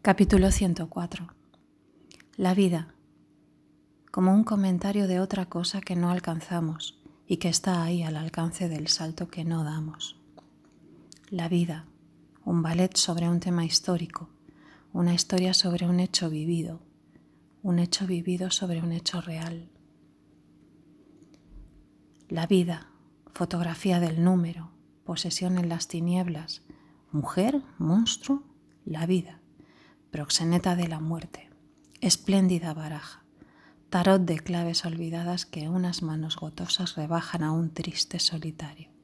Capítulo 104. La vida, como un comentario de otra cosa que no alcanzamos y que está ahí al alcance del salto que no damos. La vida, un ballet sobre un tema histórico, una historia sobre un hecho vivido, un hecho vivido sobre un hecho real. La vida, fotografía del número, posesión en las tinieblas, mujer, monstruo, la vida proxeneta de la muerte, espléndida baraja, tarot de claves olvidadas que unas manos gotosas rebajan a un triste solitario.